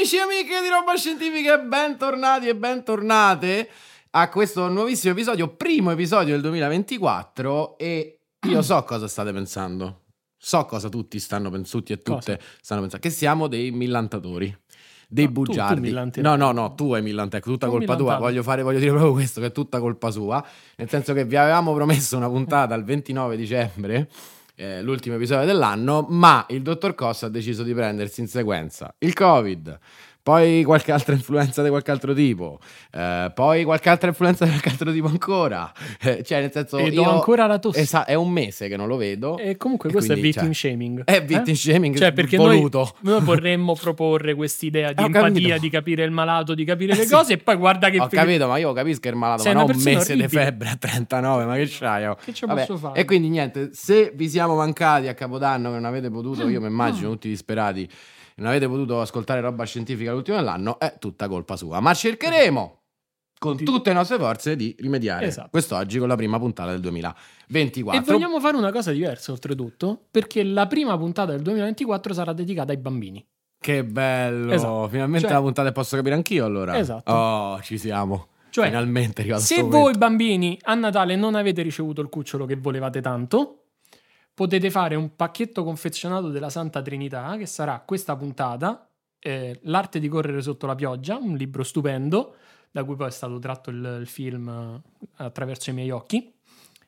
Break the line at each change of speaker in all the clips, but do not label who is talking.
amici e amiche di Roba Scientifica bentornati e bentornate a questo nuovissimo episodio, primo episodio del 2024 e io so cosa state pensando. So cosa tutti stanno pensando, tutti e tutte
Cosa?
stanno pensando, che siamo dei millantatori. Dei
No, tu- tu
bugiardi.
millanti-
no, no, no, tu hai millantato, è tutta
Tu
colpa tua. Voglio, fare, voglio dire proprio questo, che è tutta colpa sua. Nel senso che vi avevamo promesso una puntata il 29 dicembre, eh, l'ultimo episodio dell'anno, ma il dottor Costa ha deciso di prendersi in sequenza. Il Covid, poi qualche altra influenza di qualche altro tipo, eh, poi qualche altra influenza di qualche altro tipo ancora. Eh, cioè, nel senso,
Ed
io,
ancora la tosse.
Esa- è un mese che non lo vedo.
E comunque
E
questo
quindi,
è victim
cioè,
shaming.
È victim
eh?
shaming
Cioè, perché
voluto.
noi, noi vorremmo proporre quest'idea di
Ho
empatia,
capito.
di capire il malato, di capire le
sì.
cose, e poi guarda che
Ho capito, ma io capisco che è malato,
Sei
ma non un mese di
orribile.
febbre a 39, ma che c'hai? oh?
Che ci posso fare?
E quindi niente, se vi siamo mancati a Capodanno che non avete potuto, io mi immagino tutti disperati, non avete potuto ascoltare roba scientifica l'ultimo dell'anno, è tutta colpa sua. Ma cercheremo con tutte le nostre forze di rimediare
Esatto.
quest'oggi con la prima puntata del 2024.
E vogliamo fare una cosa diversa, oltretutto, perché la prima puntata del 2024 sarà dedicata ai bambini.
Che bello!
Esatto.
Finalmente
Cioè-
la puntata posso capire anch'io allora.
Esatto.
Oh, ci siamo.
Cioè,
Finalmente è arrivato
Se voi bambini a Natale non avete ricevuto il cucciolo che volevate tanto, potete fare un pacchetto confezionato della Santa Trinità, che sarà questa puntata, eh, L'arte di correre sotto la pioggia, un libro stupendo, da cui poi è stato tratto il, il film eh, attraverso i miei occhi.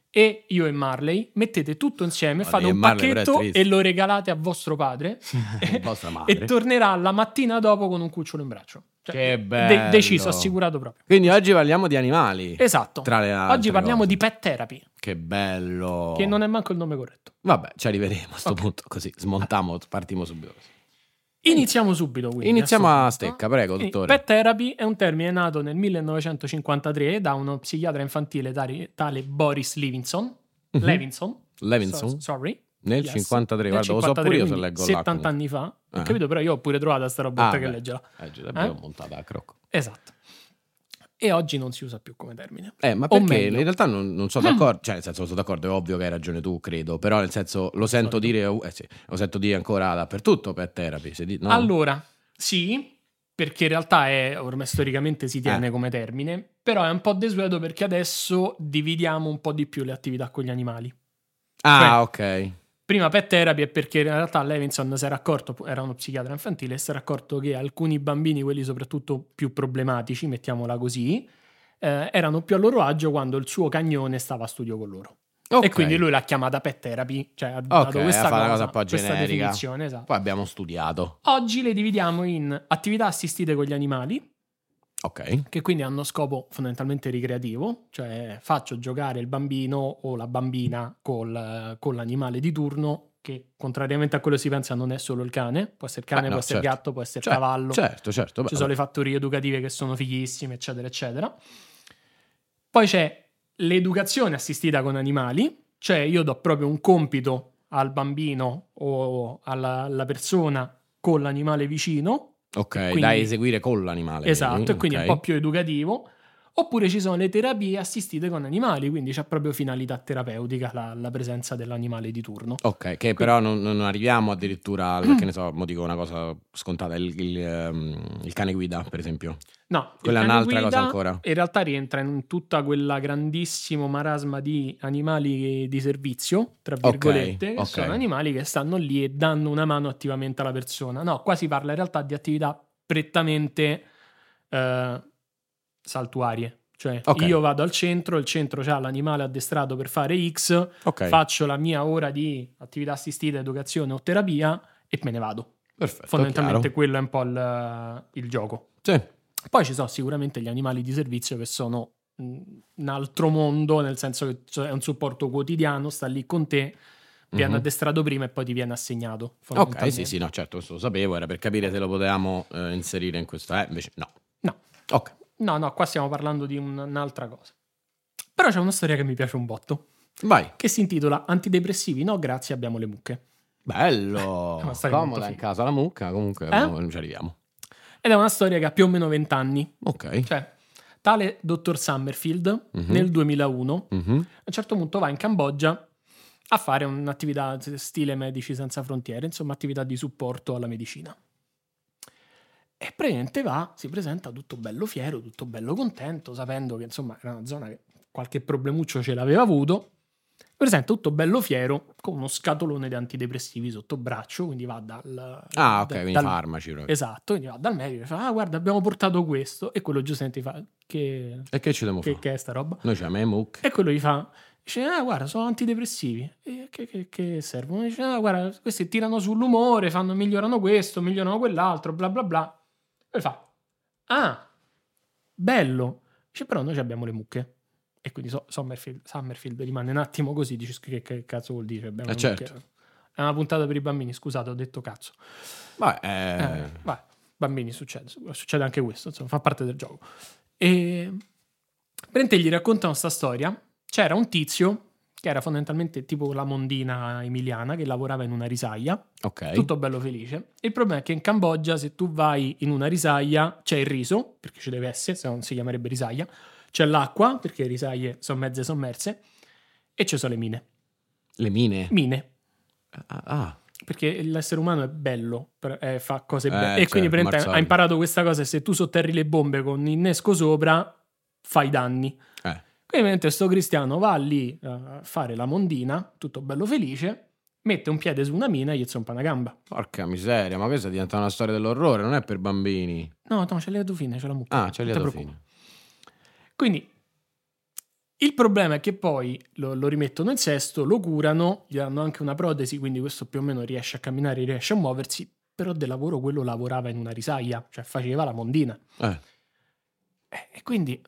E io e Marley mettete tutto insieme, fate
e
un
Marley
pacchetto e lo regalate a vostro padre
madre.
e tornerà la mattina dopo con un cucciolo in braccio. Cioè,
Che
de-
bello.
deciso, assicurato proprio.
Quindi oggi parliamo di animali.
Esatto.
Tra le altre
Oggi parliamo
cose.
di pet therapy,
Che bello.
che non è manco il nome corretto.
Vabbè, ci arriveremo a questo
Ok.
punto. Così, smontiamo, partiamo subito.
Iniziamo subito. Quindi,
Iniziamo a stecca, prego, dottore.
Pet therapy è un termine nato nel 1953 da uno psichiatra infantile tale, tale Boris Levinson.
Mhm.
Levinson.
Levinson?
So- sorry.
Nel
Yes.
53,
Nel
guarda, lo so pure io se
53,
leggo
quindi
là.
70 anni fa.
Ah.
capito, però io ho pure trovato sta robetta
Ah,
che
beh.
leggela.
Eh, già, l'abbiamo
Eh?
montata a crocco.
Esatto. E oggi non si usa più come termine.
Eh, ma perché in realtà non, non sono d'accordo, cioè nel senso sono d'accordo, è ovvio che hai ragione tu, credo, però nel senso lo sento dire, eh sì, lo sento dire ancora dappertutto pet therapy, di- no?
Allora, sì, perché in realtà è, ormai storicamente si tiene
Eh.
come termine, però è un po' desueto perché adesso dividiamo un po' di più le attività con gli animali.
Ah, ok.
Prima pet therapy è perché in realtà Levinson si era accorto, era uno psichiatra infantile, si era accorto che alcuni bambini, quelli soprattutto più problematici, mettiamola così, eh, erano più a loro agio quando il suo cagnone stava a studio con loro.
Ok.
E quindi lui l'ha chiamata pet therapy, cioè ha
Ok,
dato questa cosa,
cosa
questa
generica.
definizione, esatto.
Poi abbiamo studiato.
Oggi le dividiamo in attività assistite con gli animali,
Ok.
che quindi hanno scopo fondamentalmente ricreativo, cioè faccio giocare il bambino o la bambina col- con l'animale di turno, che contrariamente a quello si pensa non è solo il cane, può essere cane,
Beh, no,
può essere
certo.
gatto, può essere
Cioè,
cavallo,
Certo, certo. beh,
ci sono le fattorie educative che sono fighissime, eccetera, eccetera. Poi c'è l'educazione assistita con animali, cioè io do proprio un compito al bambino o alla, alla persona con l'animale vicino,
Ok,
quindi-
da eseguire con l'animale.
esatto, e quindi
ok.
è un po' più educativo. Oppure ci sono le terapie assistite con animali, quindi c'è proprio finalità terapeutica la, la presenza dell'animale di turno.
Ok, che però non, non arriviamo addirittura al, che ne so, mo dico una cosa scontata, il, il, ehm, il cane guida, per esempio.
No,
Quella è un'altra
guida
cosa ancora.
In realtà rientra in tutta quella grandissimo marasma di animali di servizio, tra virgolette, che
ok.
sono animali che stanno lì e danno una mano attivamente alla persona. No, qua si parla in realtà di attività prettamente eh, saltuarie. Cioè,
Ok.
io vado al centro, il centro ha l'animale addestrato per fare X,
Ok,
faccio la mia ora di attività assistita, educazione o terapia e me ne vado.
perfetto.
Fondamentalmente
chiaro.
quello è un po' il, il gioco.
Sì.
Poi ci sono sicuramente gli animali di servizio che sono un altro mondo, nel senso che cioè, è un supporto quotidiano, sta lì con te, viene
Mhm.
addestrato prima e poi ti viene assegnato.
Ok, sì, sì, no, certo, questo lo sapevo, era per capire se lo potevamo eh, inserire in questo. Eh, invece no.
No.
Ok.
No, no, qua stiamo parlando di un- un'altra cosa. Però c'è una storia che mi piace un botto,
Vai.
che si intitola Antidepressivi, no grazie, abbiamo le mucche.
Bello.
È una storia
Comoda in casa la mucca, comunque
Eh?
non ci arriviamo.
Ed è una storia che ha più o meno 20 anni.
Ok.
Cioè, tale dottor Summerfield,
Mhm.
nel 2001,
Mhm.
a un certo punto va in Cambogia a fare un'attività stile Medici Senza Frontiere, insomma attività di supporto alla medicina. E praticamente va, si presenta tutto bello fiero, tutto bello contento, sapendo che insomma era una zona che qualche problemuccio ce l'aveva avuto. Presenta tutto bello fiero con uno scatolone di antidepressivi sotto braccio, quindi va dal...
Ah, ok,
da-
quindi
dal-
farmaci. proprio.
Esatto, quindi va dal medico e fa, ah guarda abbiamo portato questo, e quello giustamente fa, che,
E che ci dobbiamo fare?
che è sta roba?
Noi c'abbiamo i mucche.
E quello gli fa, dice, ah guarda, sono antidepressivi. E che, che- che servono? Dice, ah guarda, questi tirano sull'umore, fanno, migliorano questo, migliorano quell'altro, bla bla bla. E fa, ah, bello. Dice, però noi abbiamo le mucche. E quindi so- Summerfield, Summerfield rimane un attimo così, dice, che, che cazzo vuol dire? Abbiamo
Eh, certo.
mucche. È una puntata per i bambini, scusate, ho detto cazzo.
Vabbè,
Eh,
eh,
vai, bambini succede, succede anche questo, insomma, fa parte del gioco. E Prente gli raccontano sta storia. C'era un tizio che era fondamentalmente tipo la mondina emiliana che lavorava in una risaia,
ok.
tutto bello felice. Il problema è che in Cambogia se tu vai in una risaia c'è il riso, perché ci deve essere, se no non si chiamerebbe risaia, c'è l'acqua, perché le risaie sono mezze sommerse, e ci sono le mine.
Le mine.
Mine,
Ah, ah.
perché l'essere umano è bello, per- eh, fa cose
Eh,
belle. e
certo,
quindi
Marzoli.
ha imparato questa cosa: e se tu sotterri le bombe con innesco sopra, fai danni.
Eh.
Mentre sto cristiano va lì eh, a fare la mondina, tutto bello felice, mette un piede su una mina e gli zompa una gamba.
Porca miseria, ma questa diventa una storia dell'orrore, non è per bambini.
No, no, c'è le fine, c'è la mucca.
Ah, c'è
te
fine.
Quindi il problema è che poi lo, lo rimettono in sesto, lo curano, gli danno anche una protesi, quindi questo più o meno riesce a camminare, riesce a muoversi, però del lavoro quello lavorava in una risaia, cioè faceva la mondina.
Eh.
Eh, E quindi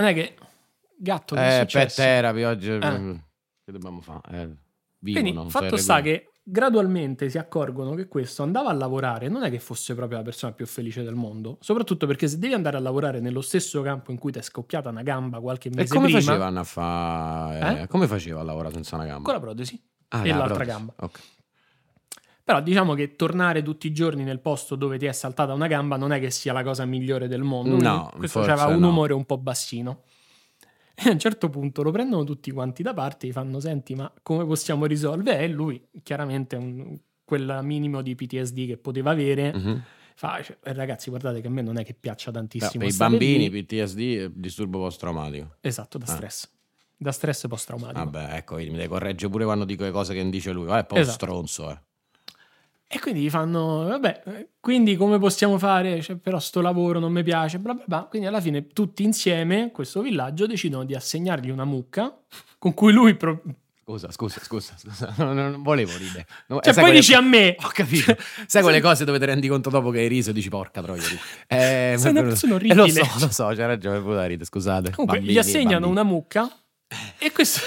non è che gatto che è
Eh, pet
successo?
therapy oggi.
Eh.
Che dobbiamo fare? Eh, vivo,
Quindi fatto sta che gradualmente si accorgono che questo andava a lavorare, non è che fosse proprio la persona più felice del mondo, soprattutto perché se devi andare a lavorare nello stesso campo in cui ti è scoppiata una gamba qualche
E
mese
come
prima,
facevano a fare?
Eh?
Come faceva a lavorare senza una gamba?
con la protesi.
Ah,
e
la
l'altra
protesi.
gamba.
Ok.
Però diciamo che tornare tutti i giorni nel posto dove ti è saltata una gamba non è che sia la cosa migliore del mondo.
No,
questo aveva un
no.
umore un po' bassino. E a un certo punto lo prendono tutti quanti da parte e gli fanno: Senti, ma come possiamo risolvere? E lui, chiaramente, un- quel minimo di PTSD che poteva avere,
Mhm.
fa: cioè, "Eh, Ragazzi, guardate che a me non è che piaccia
No,
tantissimo.
per i bambini
lì."
PTSD è disturbo post-traumatico.
Esatto, da
Ah.
stress. Da stress post-traumatico.
Vabbè, ecco, mi devi correggere pure quando dico le cose che dice lui. Vabbè, poi
Esatto.
stronzo, eh.
E quindi gli fanno, vabbè, eh, quindi come possiamo fare? Cioè, però sto lavoro non mi piace, bla bla bla. Quindi alla fine tutti insieme, questo villaggio, decidono di assegnargli una mucca con cui lui... pro-
Scusa, scusa, scusa, scusa. Non, non volevo ridere. No,
Cioè,
sai
poi
quelle-
dici a me...
Ho capito. Sai quelle cose dove ti rendi conto dopo che hai riso e dici porca troia. Eh,
Sei una persona
eh, lo so,
orribile.
lo so, c'è ragione, è voluta ridere, scusate.
Comunque,
Bambini,
gli assegnano
bambini.
una mucca e questo...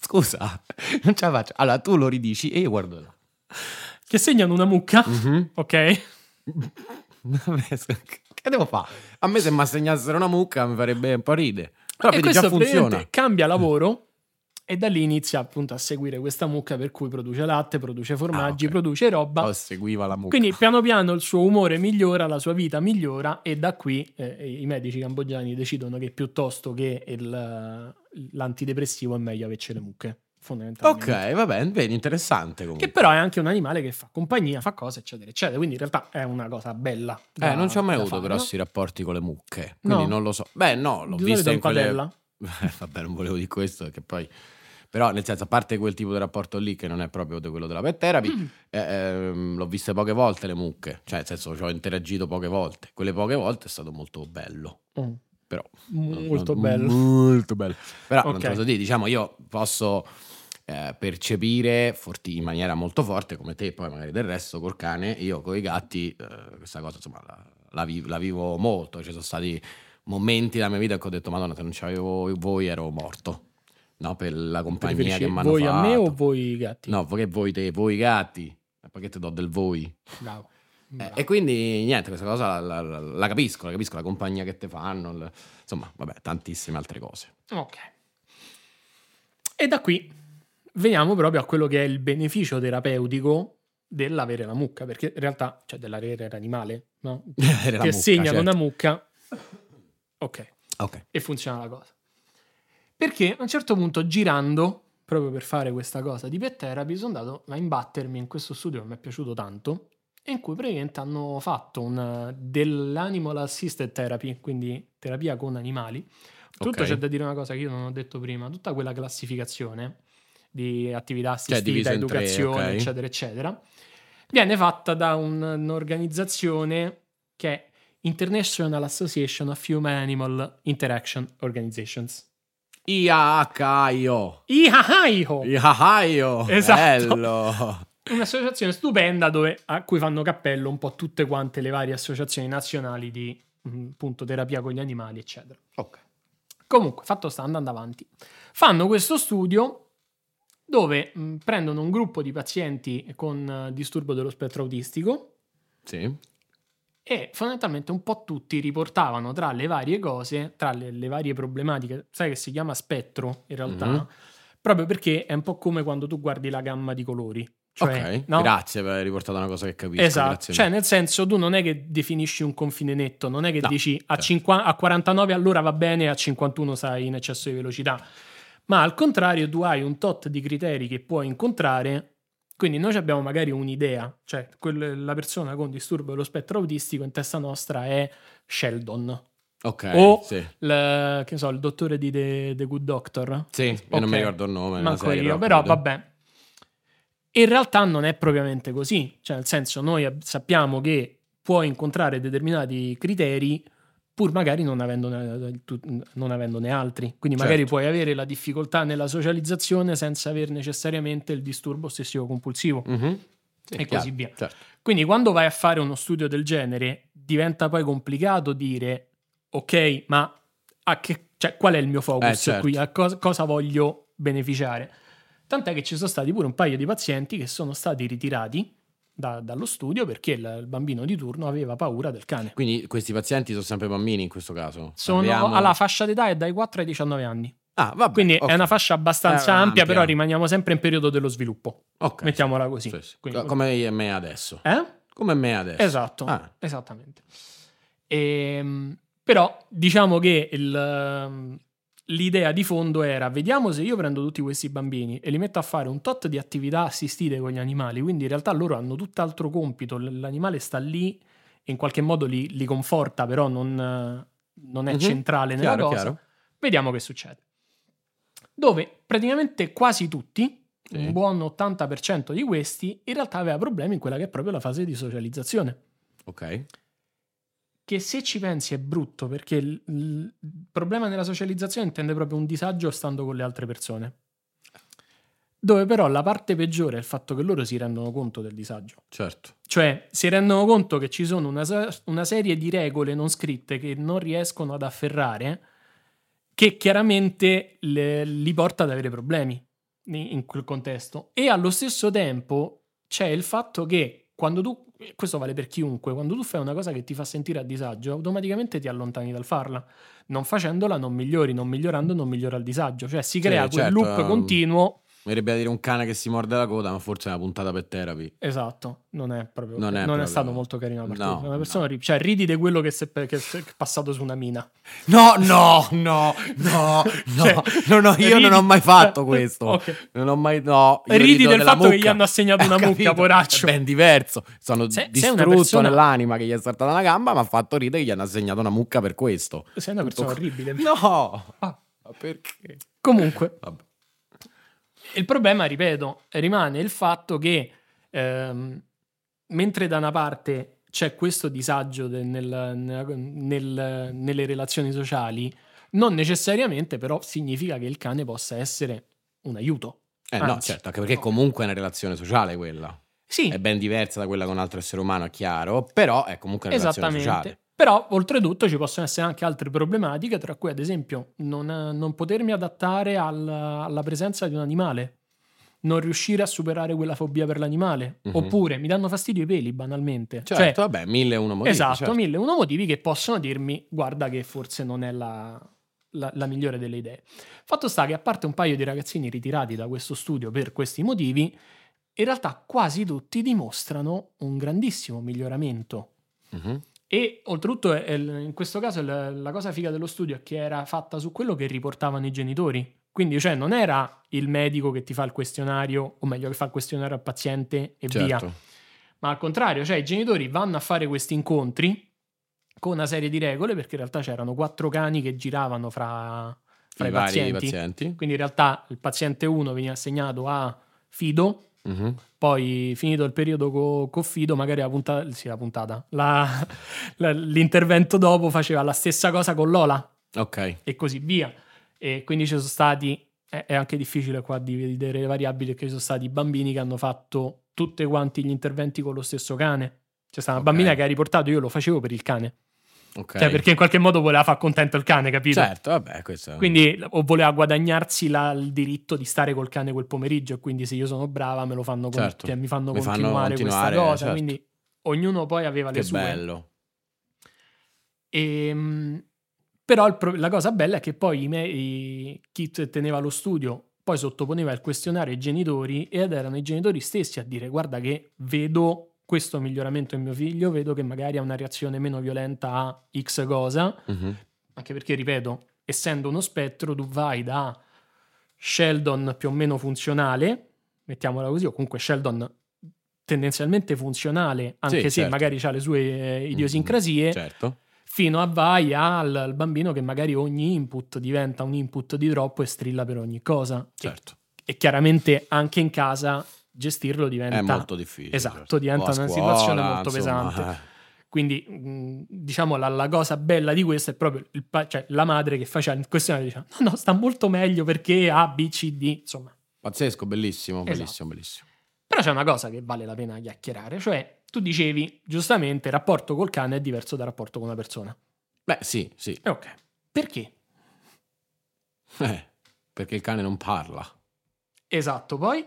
Scusa, non ce la faccio. Allora, tu lo ridici e io guardo là.
Gli assegnano una mucca,
Mhm.
ok?
Che devo fare? A me se mi assegnassero una mucca mi farebbe un po' ridere. Però
e
vedi,
questo
già funziona.
cambia lavoro e da lì inizia appunto a seguire questa mucca per cui produce latte, produce formaggi,
Ah, ok.
produce roba.
Poi seguiva la mucca.
Quindi piano piano il suo umore migliora, la sua vita migliora e da qui eh, i medici cambogiani decidono che piuttosto che il- l'antidepressivo è meglio averci le mucche, fondamentalmente.
Ok, va bene, vedi, interessante comunque.
Che però è anche un animale che fa compagnia, fa cose, eccetera, eccetera. Quindi in realtà è una cosa bella. da-
Eh, non ci ho mai avuto
fare,
grossi
no?
rapporti con le mucche, quindi
No?
non lo so. Beh, no, l'ho
Di
vista in quelle...
padella.
Eh, Vabbè, non volevo dire questo, che poi... Però, nel senso, a parte quel tipo di rapporto lì, che non è proprio di quello della pet therapy,
Mm.
eh, ehm, l'ho viste poche volte le mucche. Cioè, nel senso, ci ho interagito poche volte. Quelle poche volte è stato molto bello.
Mm.
Però...
Molto
non-
bello.
Molto bello. Però, non
Ok.
te lo so dire, diciamo, io posso... eh, percepire forti- in maniera molto forte come te poi magari del resto col cane io con i gatti eh, questa cosa insomma la, la vi- la vivo molto ci sono stati momenti della mia vita che ho detto madonna se non c'avevo voi ero morto no per la compagnia che mi hanno
voi
fatto
a me o voi i gatti?
no che voi te voi i gatti e poi che ti do del voi
Bravo.
Eh, e quindi niente, questa cosa la, la- la- capisco, la capisco, la compagnia che te fanno, il- insomma, vabbè, tantissime altre cose.
Ok. E da qui veniamo proprio a quello che è il beneficio terapeutico dell'avere la mucca, perché in realtà, cioè dell'avere l'animale, no? Ti
mucca,
assegnano
certo.
una mucca. Ok.
Ok.
e funziona la cosa. Perché a un certo punto, girando proprio per fare questa cosa di pet therapy, sono andato a imbattermi in questo studio che mi è piaciuto tanto, in cui praticamente hanno fatto un, dell'animal assisted therapy, quindi terapia con animali. Tutto
Ok.
c'è da dire una cosa che io non ho detto prima, tutta quella classificazione di attività
Cioè,
assistita,
diviso in tre,
educazione,
ok.
eccetera, eccetera, viene fatta da un- un'organizzazione che è International Association of Human Animal Interaction Organizations.
IAHIO.
IHAIHO!
IAHIO.
Esatto.
Bello.
Un'associazione stupenda dove, a cui fanno cappello un po' tutte quante le varie associazioni nazionali di mm, appunto terapia con gli animali, eccetera.
Ok.
Comunque, fatto sta andando avanti. Fanno questo studio dove mh, prendono un gruppo di pazienti con eh, disturbo dello spettro autistico
Sì.
e fondamentalmente un po' tutti riportavano tra le varie cose, tra le, le varie problematiche, sai che si chiama spettro in realtà,
Mhm.
proprio perché è un po' come quando tu guardi la gamma di colori. Cioè,
ok.
no?
Grazie per aver riportato una cosa che capisco.
Esatto, cioè nel senso tu non è che definisci un confine netto, non è che
No,
dici a,
certo.
50 a 49 all'ora va bene, a 51 sai in eccesso di velocità, ma al contrario tu hai un tot di criteri che puoi incontrare, quindi noi abbiamo magari un'idea, cioè quel- la persona con disturbo dello spettro autistico in testa nostra è Sheldon,
Ok.
o-
Sì.
il, so, il dottore di The, The Good Doctor,
Sì, io non mi ricordo il nome.
Manco
serie,
io, però
capito.
vabbè. In realtà non è propriamente così, cioè nel senso noi sappiamo che puoi incontrare determinati criteri pur magari non avendone, non avendone altri. Quindi magari
Certo.
puoi avere la difficoltà nella socializzazione senza avere necessariamente il disturbo ossessivo compulsivo.
Mhm. Sì,
E
chiaro,
così via.
certo.
Quindi quando vai a fare uno studio del genere diventa poi complicato dire ok, ma a che- cioè, qual è il mio focus
Eh, certo.
qui? A cosa, cosa voglio beneficiare? Tant'è che ci sono stati pure un paio di pazienti che sono stati ritirati da- dallo studio perché il, il bambino di turno aveva paura del cane.
Quindi questi pazienti sono sempre bambini in questo caso?
Sono
Parliamo-
alla fascia d'età è dai 4 ai 19 anni.
Ah, vabbè.
Quindi
ok.
è una fascia abbastanza
Eh,
ampia,
ampia.
però rimaniamo sempre in periodo dello sviluppo.
Ok.
Mettiamola così.
Sì, sì.
Quindi-
Come me adesso.
Eh?
Come me adesso.
Esatto,
Ah.
esattamente. Ehm, però diciamo che il, l'idea di fondo era vediamo se io prendo tutti questi bambini e li metto a fare un tot di attività assistite con gli animali, quindi in realtà loro hanno tutt'altro compito, l'animale sta lì e in qualche modo li, li conforta, però non, non è
Mhm.
centrale nella
Chiaro,
cosa.
chiaro.
Vediamo che succede. Dove praticamente quasi tutti,
Sì.
un buon 80% di questi, in realtà aveva problemi in quella che è proprio la fase di socializzazione
Ok.
Che se ci pensi è brutto perché il, il problema nella socializzazione intende proprio un disagio stando con le altre persone. Dove però la parte peggiore è il fatto che loro si rendono conto del disagio.
Certo.
Cioè si rendono conto che ci sono una, una serie di regole non scritte che non riescono ad afferrare, che chiaramente le- li porta ad avere problemi in quel contesto. E allo stesso tempo c'è il fatto che quando tu, questo vale per chiunque, quando tu fai una cosa che ti fa sentire a disagio, automaticamente ti allontani dal farla. Non facendola non migliori, non migliorando non migliora il disagio. Cioè si crea quel
certo,
loop
ehm,
continuo.
Mi verrebbe a dire un cane che si morde la coda, ma forse è una puntata per therapy.
Esatto, non è proprio
Non
non
è
è,
proprio-
stato molto carino parte
No,
una persona
no.
ri- cioè ridi di quello che, è, che è passato su una mina
No, no, no, no, no.
Cioè,
no, no, io
ridi-
non ho mai fatto questo.
Ok.
Non ho mai. No.
Ridi del fatto che
mucca.
gli hanno assegnato una mucca, poraccio.
È ben diverso. Sono
Se-
distrutto
persona-
nell'anima che gli è saltata una gamba, ma ha fatto ridere che gli hanno assegnato una mucca per questo.
sei una persona
Tutto-
orribile
No.
Ah.
Ma perché?
comunque
Vabbè.
Il problema ripeto rimane il fatto che ehm, mentre da una parte c'è questo disagio de- nel- nella- nel- nelle relazioni sociali non necessariamente però significa che il cane possa essere un aiuto
Eh no,
Anzi.
certo, anche perché comunque è una relazione sociale quella.
sì
È ben diversa da quella con un altro essere umano, è chiaro, però è comunque una relazione sociale.
Però, oltretutto, ci possono essere anche altre problematiche, tra cui, ad esempio, non, non potermi adattare al- alla presenza di un animale, non riuscire a superare quella fobia per l'animale,
Mhm.
oppure mi danno fastidio i peli, banalmente.
Certo,
Cioè,
vabbè, mille e uno motivi.
esatto,
certo.
mille e uno motivi che possono dirmi, guarda che forse non è la, la- la migliore delle idee. Fatto sta che, a parte un paio di ragazzini ritirati da questo studio per questi motivi, in realtà quasi tutti dimostrano un grandissimo miglioramento
Mhm.
E oltretutto, in questo caso, la, cosa figa dello studio è che era fatta su quello che riportavano i genitori. Quindi, cioè, non era il medico che ti fa il questionario, o meglio, che fa il questionario al paziente e via,
Certo.
Ma al contrario, cioè i genitori vanno a fare questi incontri con una serie di regole, perché in realtà c'erano quattro cani che giravano fra, fra
I
i, pazienti.
pazienti.
Quindi in realtà il paziente 1 veniva assegnato a Fido,
Mhm.
poi finito il periodo co- con Fido, magari la puntata, sì, la puntata, la- la- l'intervento dopo faceva la stessa cosa con Lola
Ok.
e così via. E quindi ci sono stati, è, è anche difficile qua dividere le variabili, perché ci sono stati bambini che hanno fatto tutti quanti gli interventi con lo stesso cane. C'è stata una bambina che ha riportato, io lo facevo per il cane,
Ok.
cioè perché in qualche modo voleva far contento il cane, capito?
Certo, vabbè, questo.
Quindi o voleva guadagnarsi la- il diritto di stare col cane quel pomeriggio, e quindi se io sono brava me lo fanno, con-
Certo.
cioè, mi fanno
Mi fanno
continuare,
continuare,
questa cosa.
certo.
Quindi ognuno poi aveva le
Che
sue.
bello.
Ehm, però pro- la cosa bella è che poi me- i- chi teneva lo studio poi sottoponeva il questionario ai genitori ed erano i genitori stessi a dire guarda che vedo questo miglioramento in mio figlio, vedo che magari ha una reazione meno violenta a X cosa,
Mhm.
anche perché, ripeto, essendo uno spettro, tu vai da Sheldon più o meno funzionale, mettiamola così, o comunque Sheldon tendenzialmente funzionale, anche se
certo.
magari ha le sue eh, idiosincrasie,
Certo.
fino a vai al, al bambino che magari ogni input diventa un input di troppo e strilla per ogni cosa. E-
Certo.
E, chiaramente anche in casa gestirlo diventa...
È molto difficile.
Esatto,
certo.
diventa
O a
una
scuola,
situazione molto
insomma,
pesante.
eh.
Quindi, mh, diciamo, la, la cosa bella di questo è proprio il cioè, la madre che faceva il questionario diceva no, no, sta molto meglio perché A, B, C, D, insomma.
Pazzesco, bellissimo,
Esatto.
bellissimo, bellissimo.
Però c'è una cosa che vale la pena chiacchierare, cioè tu dicevi, giustamente, il rapporto col cane è diverso dal rapporto con una persona.
Beh, sì, sì.
E ok. Perché?
Eh, perché il cane non parla.
Esatto, poi?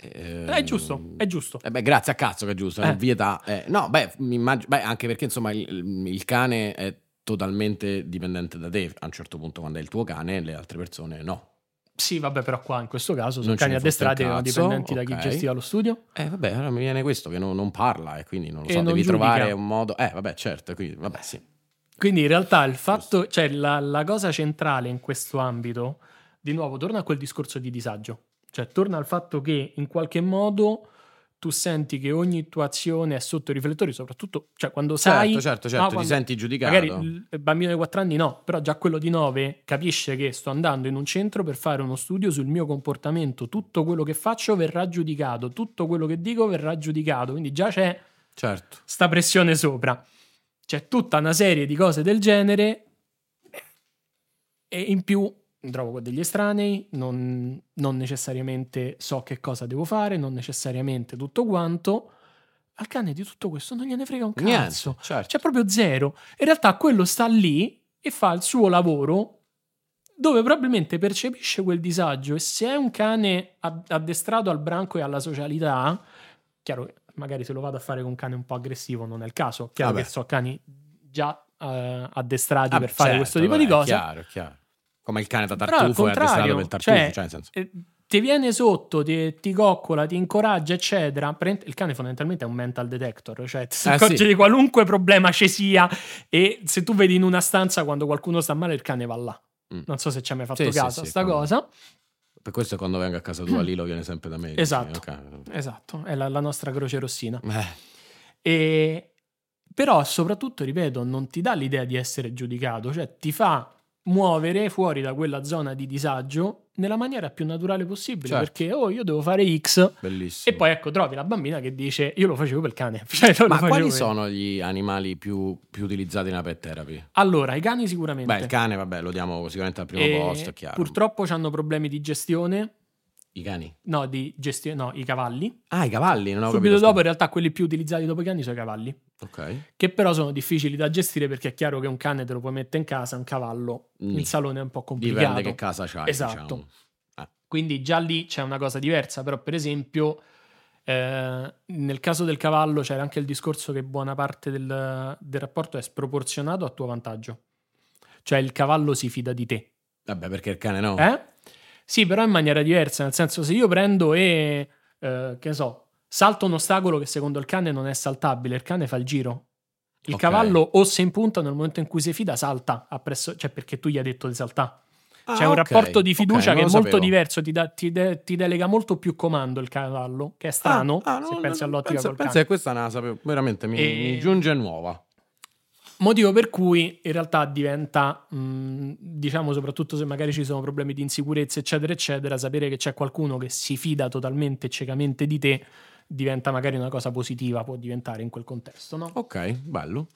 Eh,
È giusto, è giusto.
Eh beh, grazie a cazzo che è giusto,
Eh.
è vieta. eh, no, beh, mi immagino, beh, anche perché insomma il, il cane è totalmente dipendente da te a un certo punto quando è il tuo cane e le altre persone no.
Sì, vabbè, però qua in questo caso sono
Non
cani addestrati erano
cazzo,
dipendenti da chi gestiva lo studio.
Eh vabbè, allora mi viene questo che non, non parla e quindi non lo
E
so,
non
devi
giudica.
trovare un modo... Eh vabbè, certo, quindi vabbè sì.
Quindi in realtà il fatto, cioè la, la cosa centrale in questo ambito, di nuovo, torna a quel discorso di disagio. Cioè torna al fatto che in qualche modo tu senti che ogni tua azione è sotto i riflettori, soprattutto cioè quando sai...
certo, certo, certo,
no,
ti senti giudicato.
Magari il bambino di 4 anni no, però già quello di 9 capisce che sto andando in un centro per fare uno studio sul mio comportamento, tutto quello che faccio verrà giudicato, tutto quello che dico verrà giudicato, quindi già c'è
Certo.
sta pressione sopra. C'è tutta una serie di cose del genere e in più mi trovo con degli estranei, non, non necessariamente so che cosa devo fare, non necessariamente tutto quanto. Al cane di tutto questo non gliene frega un cazzo.
Niente, certo.
C'è proprio zero. In realtà quello sta lì e fa il suo lavoro dove probabilmente percepisce quel disagio e se è un cane ad- addestrato al branco e alla socialità, chiaro che magari se lo vado a fare con un cane un po' aggressivo non è il caso, chiaro
Vabbè.
che so cani già eh, addestrati
Ah,
per fare
certo,
questo tipo
vabbè,
di cose.
Chiaro, chiaro. Come il cane da tartufo è addestrato per il tartufo,
cioè,
cioè nel senso...
eh, ti viene sotto, ti, ti coccola, ti incoraggia, eccetera. Il cane fondamentalmente è un mental detector, cioè ti si
Eh,
accorge
sì.
di qualunque problema ci sia e se tu vedi in una stanza quando qualcuno sta male il cane va là.
Mm.
Non so se ci hai mai fatto
Sì, sì,
caso a
sì,
sta
come-
cosa.
Per questo quando vengo a casa tua Lilo viene sempre da me.
Esatto.
ok.
Esatto, è la, la nostra croce rossina.
Eh,
E, però soprattutto, ripeto, non ti dà l'idea di essere giudicato, cioè ti fa muovere fuori da quella zona di disagio nella maniera più naturale possibile,
Certo.
perché oh, io devo fare X
bellissimo.
e poi ecco trovi la bambina che dice io lo facevo per il cane. Cioè,
Ma quali
per-
sono gli animali più, più utilizzati nella pet therapy?
Allora, i cani sicuramente.
Beh, il cane, vabbè, lo diamo sicuramente al primo
E
posto, è chiaro.
Purtroppo hanno problemi di gestione,
I cani?
no, di gestione, no, i cavalli.
Ah, i cavalli, non ho
Subito
capito.
dopo in realtà quelli più utilizzati dopo i cani sono i cavalli.
Ok.
che però sono difficili da gestire perché è chiaro che un cane te lo puoi mettere in casa, un cavallo
Mm.
in salone è un po' complicato.
Dipende che casa c'hai,
Esatto.
diciamo. Ah,
Quindi già lì c'è una cosa diversa, però per esempio eh, nel caso del cavallo c'era anche il discorso che buona parte del, del rapporto è sproporzionato a tuo vantaggio. Cioè il cavallo si fida di te.
Vabbè, perché il cane no.
Eh? Sì, però in maniera diversa, nel senso se io prendo e, eh, che so, salto un ostacolo che secondo il cane non è saltabile, il cane fa il giro. Il
Ok.
cavallo o se in punta nel momento in cui si fida salta, appresso, cioè perché tu gli hai detto di saltare.
Ah,
C'è un
ok,
rapporto di fiducia
non
che è molto
sapevo.
diverso, ti, dà- ti de- ti delega molto più comando il cavallo, che è strano
Ah, ah,
se
no,
pensi
no,
all'ottica
pensa,
col cane.
che questa non la sapevo, veramente mi,
E-
mi giunge nuova.
Motivo per cui in realtà diventa, mh, diciamo soprattutto se magari ci sono problemi di insicurezza, eccetera, eccetera, sapere che c'è qualcuno che si fida totalmente e ciecamente di te diventa magari una cosa positiva, può diventare in quel contesto, no?
Ok, bello.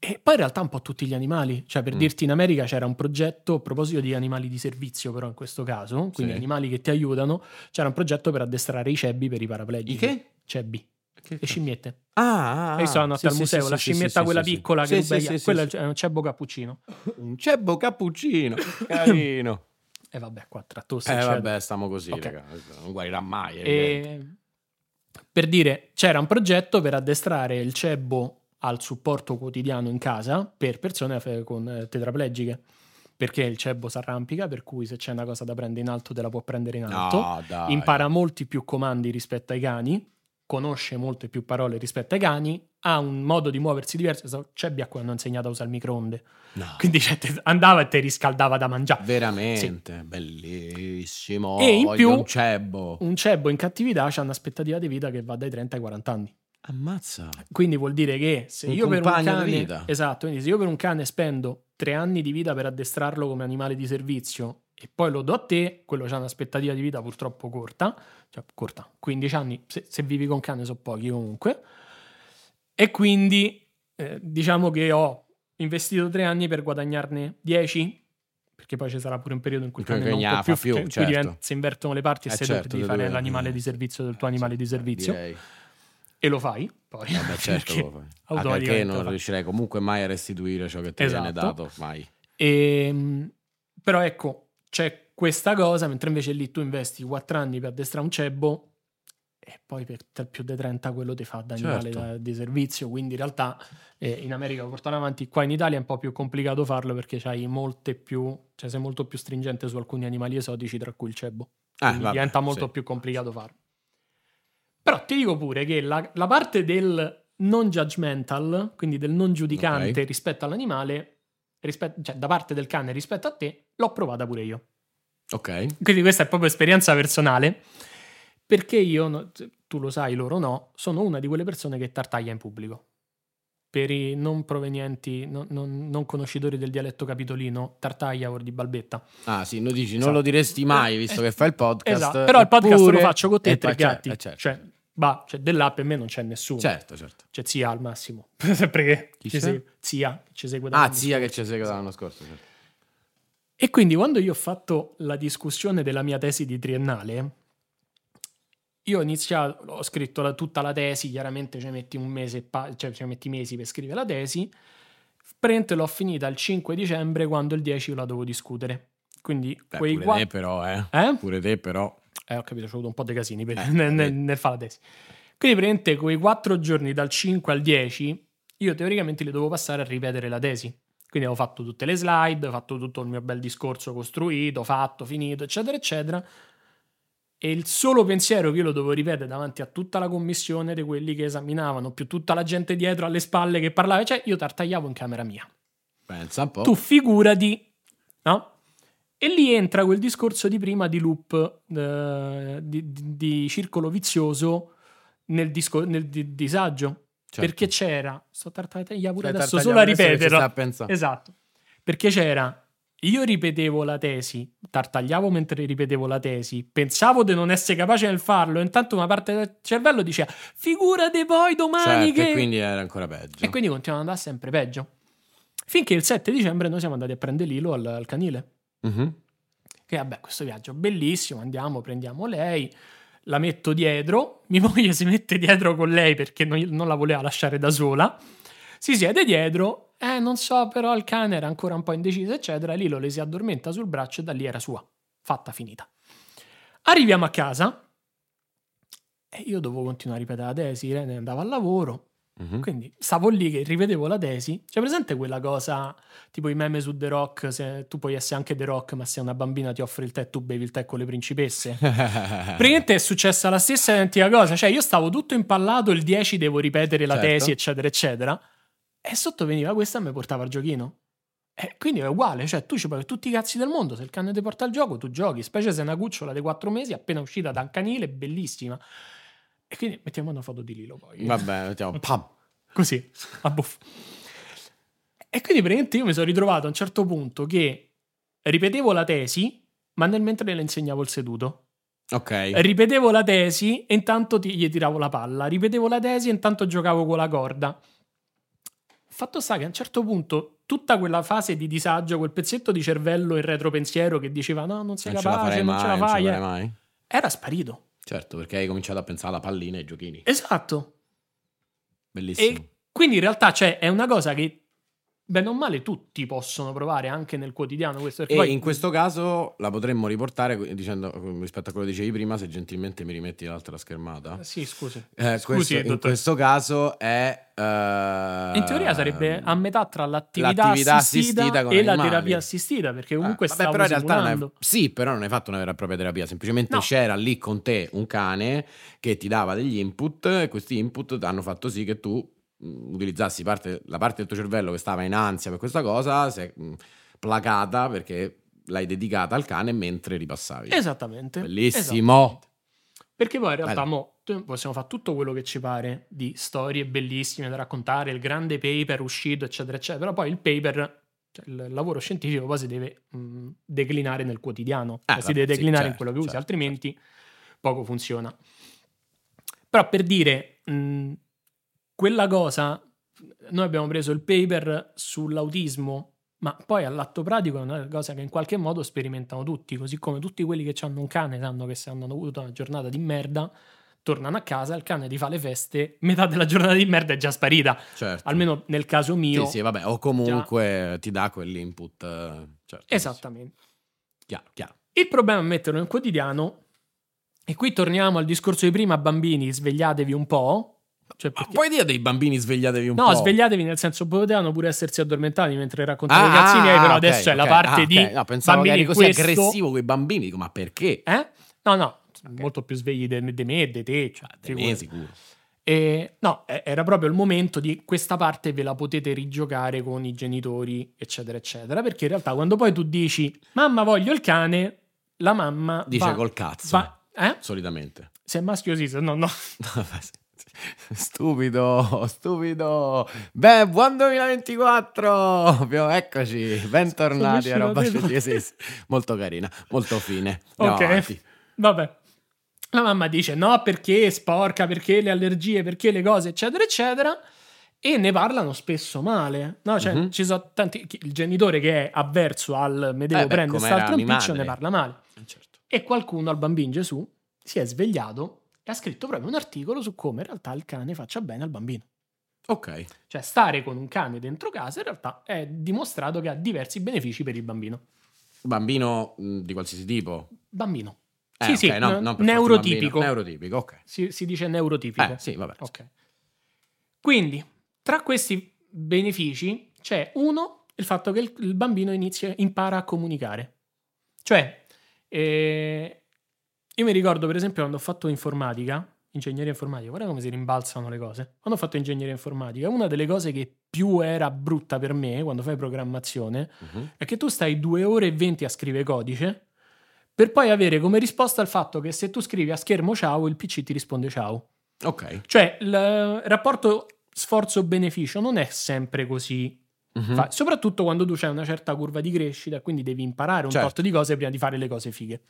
E poi in realtà un po' tutti gli animali, cioè per
Mm.
dirti in America c'era un progetto, a proposito di animali di servizio però in questo caso, quindi
Sì.
animali che ti aiutano, c'era un progetto per addestrare i cebbi per i paraplegici.
I che?
Cebbi,
Che
le scimmiette.
Ah, ah,
Hai visto la notte
sì,
al
sì,
museo,
sì,
la scimmietta quella piccola che
sì, sì, sì.
è un cebbo cappuccino.
Un cebbo cappuccino, carino.
E vabbè, qua tra tosse
eh vabbè, stiamo così,
Ok.
raga. Non guarirà mai.
E per dire, c'era un progetto per addestrare il cebbo al supporto quotidiano in casa per persone con eh, tetraplegiche. Perché il cebbo si arrampica, per cui se c'è una cosa da prendere in alto te la può prendere in alto.
No, dai.
impara molti più comandi rispetto ai cani, conosce molte più parole rispetto ai cani, ha un modo di muoversi diverso. So- Cebbi a cui hanno insegnato a usare il microonde.
No.
Quindi cioè, andava e ti riscaldava da mangiare.
Veramente, bellissimo.
E in più-
un cebbo.
Un cebbo in cattività ha un'aspettativa di vita che va dai 30 ai 40 anni.
Ammazza.
Quindi vuol dire che se
Un
io per un cane esatto, quindi se io per un cane spendo tre anni di vita per addestrarlo come animale di servizio e poi lo do a te, quello c'ha un'aspettativa di vita purtroppo corta, cioè corta, 15 anni, se, se vivi con cane sono pochi comunque. E quindi eh, diciamo che ho investito tre anni per guadagnarne 10 perché poi ci sarà pure un periodo in cui il cane non può più,
più,
cioè,
certo.
diventa- si invertono le parti e
Eh,
sei
certo,
devi fare
dove-
l'animale
eh,
di servizio del tuo animale di servizio
Direi.
e lo fai poi
Vabbè, certo
perché
lo fai. Anche perché non riuscirei comunque mai a restituire ciò che ti viene
Esatto.
dato, mai.
Ehm, però ecco, c'è questa cosa, mentre invece lì tu investi 4 anni per addestrare un cebbo e poi per più di 30 quello ti fa da animale
Certo.
da- di servizio, quindi in realtà eh, in America lo portano avanti, qua in Italia è un po' più complicato farlo perché c'hai molte più, cioè sei molto più stringente su alcuni animali esotici, tra cui il cebbo.
Ah,
Quindi
vabbè,
diventa molto
sì.
più complicato farlo. Però ti dico pure che la, la parte del non judgmental, quindi del non giudicante
Ok.
rispetto all'animale, rispetto- cioè da parte del cane rispetto a te, l'ho provata pure io.
Ok.
Quindi questa è proprio esperienza personale. Perché io, tu lo sai, loro no, sono una di quelle persone che tartaglia in pubblico. Per i non provenienti, non, non- non conoscitori del dialetto capitolino, tartaglia vuol di balbetta.
Ah, sì, non dici, non
Esatto.
lo diresti mai visto
Eh,
che fai il podcast.
Esatto, però il podcast
eppure-
lo faccio con te
e
e tre gatti.
eh, certo.
Cioè, bah, cioè dell'app per me non c'è nessuno.
certo, certo.
C'è zia al massimo. Sempre che
Chi
ci segue. Zia, che ci segue da
Ah, zia che ci segue dall'anno scorso. certo.
E quindi quando io ho fatto la discussione della mia tesi di triennale, io ho iniziato, ho scritto la- tutta la tesi, chiaramente ci metti un mese, pa- cioè ci metti mesi per scrivere la tesi, praticamente l'ho finita il 5 dicembre quando il 10 io la dovevo discutere. Quindi
Beh,
quei
pure
quattro...
te però, eh.
Eh?
Pure te però.
Eh, ho capito, ho avuto un po' di casini per-
Eh,
nel, nel-
vedi.
nel fare la tesi. Quindi praticamente quei quattro giorni dal 5 al 10 io teoricamente li dovevo passare a ripetere la tesi. Quindi avevo fatto tutte le slide, ho fatto tutto il mio bel discorso costruito, fatto, finito, eccetera, eccetera. E il solo pensiero che io lo dovevo ripetere davanti a tutta la commissione di quelli che esaminavano, più tutta la gente dietro alle spalle che parlava, cioè io tartagliavo in camera mia
Pensa un po'.
tu figurati, no? E lì entra quel discorso di prima di loop, eh, di, di- di circolo vizioso nel, disco- nel di- disagio.
Certo.
Perché c'era, sto tartaglia pure adesso
tartagliando
solo a ripeterlo. Esatto. Perché c'era, io ripetevo la tesi, tartagliavo mentre ripetevo la tesi, pensavo di non essere capace nel farlo, intanto una parte del cervello diceva, figurati poi domani
Certo,
che...
e quindi era ancora peggio.
E quindi continuava ad andare sempre peggio. Finché il 7 dicembre noi siamo andati a prendere Lilo al, al canile.
Mhm.
Che vabbè, questo viaggio bellissimo, andiamo, prendiamo lei, la metto dietro, mia moglie si mette dietro con lei perché non, non la voleva lasciare da sola, si siede dietro, eh non so però il cane era ancora un po' indeciso eccetera, Lilo le si addormenta sul braccio e da lì era sua, fatta, finita. Arriviamo a casa e io dovevo continuare a ripetere la tesi, Irene andava al lavoro,
Mhm.
quindi stavo lì che rivedevo la tesi. C'è presente quella cosa, tipo i meme su The Rock, se tu puoi essere anche The Rock, ma se una bambina ti offre il tè, tu bevi il tè con le principesse? Praticamente è successa la stessa identica cosa, cioè io stavo tutto impallato, il 10 devo ripetere la
Certo.
tesi, eccetera, eccetera, e sotto veniva questa e mi portava il giochino. E quindi è uguale, cioè tu ci puoi tutti i cazzi del mondo, se il cane ti porta al gioco tu giochi, specie se è una cucciola di 4 mesi appena uscita da un canile, bellissima. E quindi mettiamo una foto di Lilo poi.
Vabbè, mettiamo pam.
Così, a buff. E quindi praticamente io mi sono ritrovato a un certo punto che ripetevo la tesi, ma nel mentre le insegnavo il seduto.
Ok.
Ripetevo la tesi e intanto ti- gli tiravo la palla. Ripetevo la tesi e intanto giocavo con la corda. Fatto sta che a un certo punto tutta quella fase di disagio, quel pezzetto di cervello in retropensiero che diceva no, non sei
Non ce
capace,
farei
non
mai,
ce la
ce
fai,
la
eh", era sparito.
Certo, perché hai cominciato a pensare alla pallina e ai giochini.
Esatto.
Bellissimo.
E quindi in realtà cioè, è una cosa che bene o male tutti possono provare anche nel quotidiano questo.
E
poi-
in questo caso la potremmo riportare dicendo rispetto a quello che dicevi prima, se gentilmente mi rimetti l'altra schermata.
Sì, scusi.
Eh,
Scusi,
questo- in questo caso è eh,
In teoria sarebbe a metà tra l'attività,
l'attività
assistita,
assistita
e la
animali.
terapia assistita, perché comunque
Ah, vabbè, però in realtà è, sì, però non hai fatto una vera e propria terapia, semplicemente
No.
c'era lì con te un cane che ti dava degli input e questi input hanno fatto sì che tu utilizzassi parte- la parte del tuo cervello che stava in ansia per questa cosa, si è mh, placata perché l'hai dedicata al cane mentre ripassavi.
Esattamente.
Bellissimo.
Esattamente. Perché poi in realtà mo, possiamo fare tutto quello che ci pare di storie bellissime da raccontare, il grande paper uscito, eccetera, eccetera. Però poi il paper, cioè il lavoro scientifico, poi si deve mh, declinare nel quotidiano,
Eh,
Cioè, si deve
sì,
declinare in
certo,
quello che usi,
certo,
altrimenti poco funziona. Però per dire, mh, quella cosa, noi abbiamo preso il paper sull'autismo, ma poi all'atto pratico è una cosa che in qualche modo sperimentano tutti, così come tutti quelli che hanno un cane sanno che se hanno avuto una giornata di merda, tornano a casa, il cane ti fa le feste, metà della giornata di merda è già sparita,
Certo.
almeno nel caso mio.
Sì, sì, vabbè, o comunque ti dà quell'input. eh, Certo,
Esattamente.
Chiaro, chiaro.
Il problema è metterlo in quotidiano, e qui torniamo al discorso di prima, bambini, svegliatevi un po'. Cioè perché-
puoi dire dei bambini svegliatevi un
No,
po'?
svegliatevi nel senso potevano pure essersi addormentati mentre raccontavo
Ah,
i cazzi miei, però
ok,
adesso è la parte
ah,
di
ok. No, pensavo che
bambini
eri così
questo-
aggressivo con i bambini. Dico, ma perché?
Eh? No, no, molto più svegli di me e di te. Cioè,
De me sicuro.
E, no, era proprio il momento di questa parte ve la potete rigiocare con i genitori, eccetera, eccetera. Perché in realtà quando poi tu dici mamma voglio il cane, la mamma
Dice
va-
col cazzo.
va- eh?
Solitamente.
Se è maschio sì, se no no.
Stupido, stupido. Beh, buon 2024. Ovvio, Eccoci, bentornati a roba sì. Molto carina, molto fine. Andiamo
Ok.
avanti.
Vabbè. La mamma dice no perché sporca, perché le allergie, perché le cose, eccetera, eccetera. E ne parlano spesso male. No? Cioè,
Mhm.
ci sono tanti. Il genitore che è avverso al me devo
Eh
prendere
mia
impiccio ne parla male.
Certo.
E qualcuno al bambino Gesù si è svegliato e ha scritto proprio un articolo su come in realtà il cane faccia bene al bambino.
Ok.
Cioè, stare con un cane dentro casa in realtà è dimostrato che ha diversi benefici per il bambino.
Bambino mh, di qualsiasi tipo.
Bambino.
Eh,
sì,
ok,
sì,
no,
n- neurotipico.
Neurotipico, ok.
Si, si dice neurotipico.
Eh, sì, vabbè.
Ok. Quindi, tra questi benefici c'è uno, il fatto che il, il bambino inizia, impara a comunicare. Cioè, eh, io mi ricordo per esempio quando ho fatto informatica, ingegneria informatica, guarda come si rimbalzano le cose. Quando ho fatto ingegneria informatica, una delle cose che più era brutta per me quando fai programmazione
Mhm.
è che tu stai due ore e venti a scrivere codice per poi avere come risposta il fatto che se tu scrivi a schermo ciao, il PC ti risponde ciao.
Ok.
Cioè, il rapporto sforzo-beneficio non è sempre così. Fa- soprattutto quando tu hai una certa curva di crescita, quindi devi imparare un
Certo.
di cose prima di fare le cose fighe.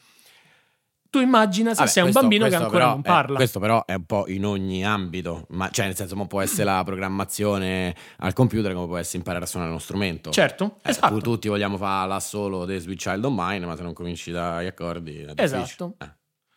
Tu immagina se
Vabbè,
sei un
questo-
bambino che ancora
però
non parla.
questo però è un po' in ogni ambito, ma cioè nel senso può essere la programmazione al computer come può essere imparare a suonare uno strumento.
Certo,
Eh,
esatto.
tu- Tutti vogliamo fare l'assolo dei Sweet Child of Mine, ma se non cominci dagli accordi è.
Esatto.
Eh.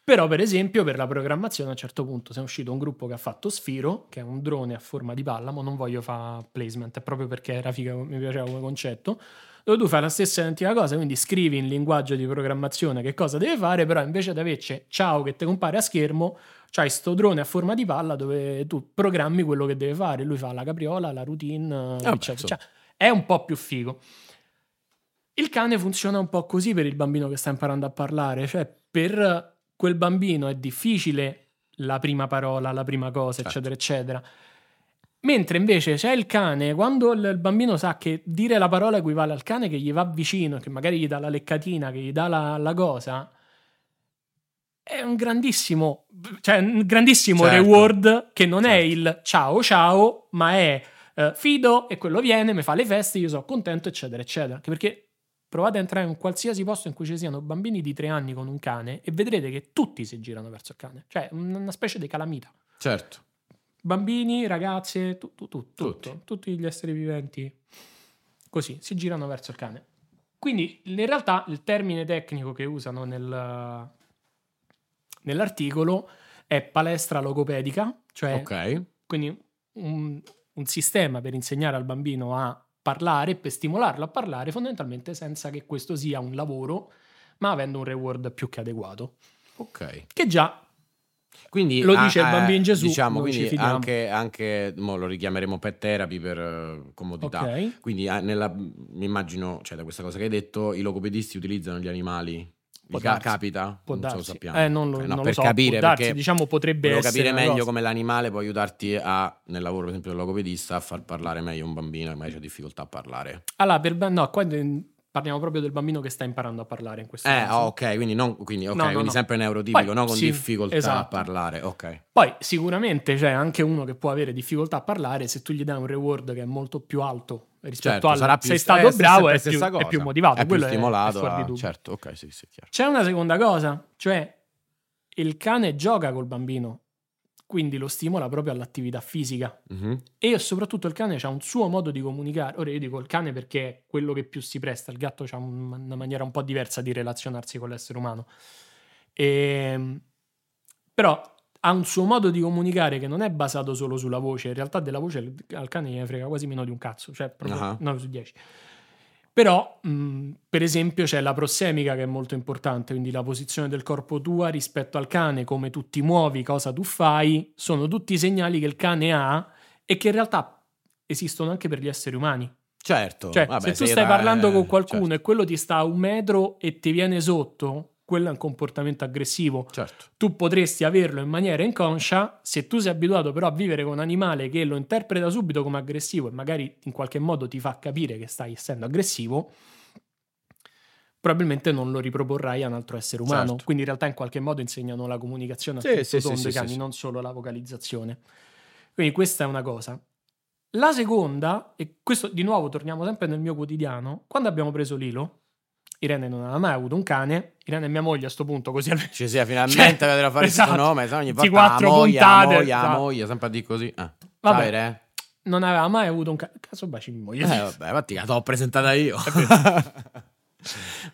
Però, per esempio, per la programmazione a un certo punto è uscito un gruppo che ha fatto Sfiro, che è un drone a forma di palla, ma non voglio fare placement, è proprio perché era figa, mi piaceva come concetto, dove tu fai la stessa identica cosa, quindi scrivi in linguaggio di programmazione che cosa deve fare, però invece di averci ciao che ti compare a schermo, c'hai sto drone a forma di palla dove tu programmi quello che deve fare, lui fa la capriola, la routine,
vabbè,
eccetera.
insomma.
Cioè, è un po' più figo. Il cane funziona un po' così per il bambino che sta imparando a parlare, cioè per quel bambino è difficile la prima parola, la prima cosa,
Certo.
eccetera, eccetera. Mentre invece c'è il cane, quando il bambino sa che dire la parola equivale al cane che gli va vicino, che magari gli dà la leccatina, che gli dà la, la cosa, è un grandissimo, cioè un grandissimo
Certo.
reward che non è
Certo.
il ciao ciao, ma è eh, fido e quello viene, mi fa le feste, io sono contento, eccetera, eccetera. Anche perché provate a entrare in qualsiasi posto in cui ci siano bambini di tre anni con un cane e vedrete che tutti si girano verso il cane, cioè un- una specie di calamita.
Certo.
Bambini, ragazze, tu- tu- tu- tutto,
Tutti.
tutti gli esseri viventi così si girano verso il cane. Quindi in realtà il termine tecnico che usano nel- nell'articolo è palestra logopedica, cioè
Ok.
quindi un, un sistema per insegnare al bambino a parlare, per stimolarlo a parlare, fondamentalmente senza che questo sia un lavoro, ma avendo un reward più che adeguato.
Ok.
Che già
Quindi,
Lo
ah,
dice il
eh,
bambino Gesù,
Diciamo, quindi anche, anche mo lo richiameremo pet therapy per eh, comodità.
ok.
Quindi ah, nella- mi immagino, cioè da questa cosa che hai detto, i logopedisti utilizzano gli animali.
Può
ca- capita?
Può
non so,
darsi.
sappiamo.
Eh, non lo,
Ok, no,
non
per
so,
capire,
darsi, diciamo potrebbe essere
capire meglio
cosa.
come l'animale può aiutarti a, nel lavoro, per esempio, del logopedista, a far parlare meglio un bambino che magari ha difficoltà a parlare.
Allora, per, no, qua eh, parliamo proprio del bambino che sta imparando a parlare in questo
Eh,
caso.
ok, quindi, non, quindi, ok,
No, no,
quindi
no.
sempre neurotipico,
Poi,
no con
sì,
difficoltà a
esatto.
parlare. Ok.
Poi sicuramente c'è anche uno che può avere difficoltà a parlare se tu gli dai un reward che è molto più alto rispetto
Certo,
al
più
sei
st-
stato
eh,
bravo è più, è più motivato,
è più
è-
stimolato.
è
a-
dubbio.
Certo, ok, sì, sì, chiaro.
C'è una seconda cosa, cioè il cane gioca col bambino, quindi lo stimola proprio all'attività fisica.
Mhm.
E soprattutto il cane ha un suo modo di comunicare. Ora io dico il cane perché è quello che più si presta, il gatto ha una maniera un po' diversa di relazionarsi con l'essere umano. Ehm, però ha un suo modo di comunicare che non è basato solo sulla voce, in realtà della voce al- cane ne frega quasi meno di un cazzo, cioè proprio
Ah.
9 su 10. Però, mh, per esempio, c'è la prossemica che è molto importante, quindi la posizione del corpo tua rispetto al cane, come tu ti muovi, cosa tu fai, sono tutti segnali che il cane ha e che in realtà esistono anche per gli esseri umani.
Certo.
Cioè,
vabbè,
se tu stai
da-
parlando
eh,
con qualcuno
certo,
e quello ti sta a un metro e ti viene sotto, quello è un comportamento aggressivo.
certo.
Tu potresti averlo in maniera inconscia, se tu sei abituato però a vivere con un animale che lo interpreta subito come aggressivo e magari in qualche modo ti fa capire che stai essendo aggressivo, probabilmente non lo riproporrai a un altro essere umano.
Certo.
Quindi in realtà in qualche modo insegnano la comunicazione a
Sì,
tutto
sì,
tondo
sì,
cani,
sì.
non solo la vocalizzazione. Quindi questa è una cosa. La seconda, e questo di nuovo torniamo sempre nel mio quotidiano, quando abbiamo preso Lilo, Irene non aveva mai avuto un cane, Irene è mia moglie a sto punto, così almeno
Ci sia finalmente
Cioè,
vedrà fare
esatto.
questo nome, ogni volta
quattro
la moglie, la
puntate,
moglie, la
esatto.
moglie, sempre a dire così. Eh.
Vabbè.
Re?
non aveva mai avuto un cane. Caso baci mia moglie.
Eh, vabbè, infatti la t'ho presentata io.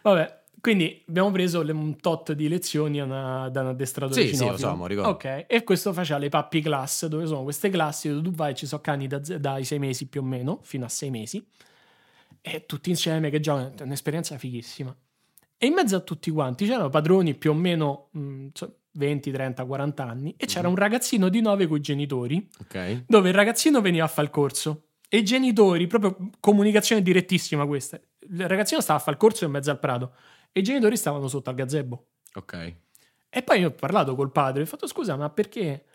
Vabbè, quindi abbiamo preso le- un tot di lezioni una- da un addestratore
Sì, sì,
cinofilo.
lo so, mo ricordo.
Ok, e questo faceva le puppy class, dove sono queste classi dove tu vai, ci sono cani da- dai sei mesi più o meno, fino a sei mesi, e tutti insieme che giocano, è un'esperienza fighissima. E in mezzo a tutti quanti c'erano padroni più o meno mh, so- 20, 30, 40 anni, e c'era
Mhm.
un ragazzino di 9 con i genitori,
ok.
dove il ragazzino veniva a fare il corso e i genitori, proprio comunicazione direttissima questa, il ragazzino stava a fare il corso in mezzo al prato e i genitori stavano sotto al gazebo.
Ok.
E poi io ho parlato col padre, ho fatto scusa, ma perché?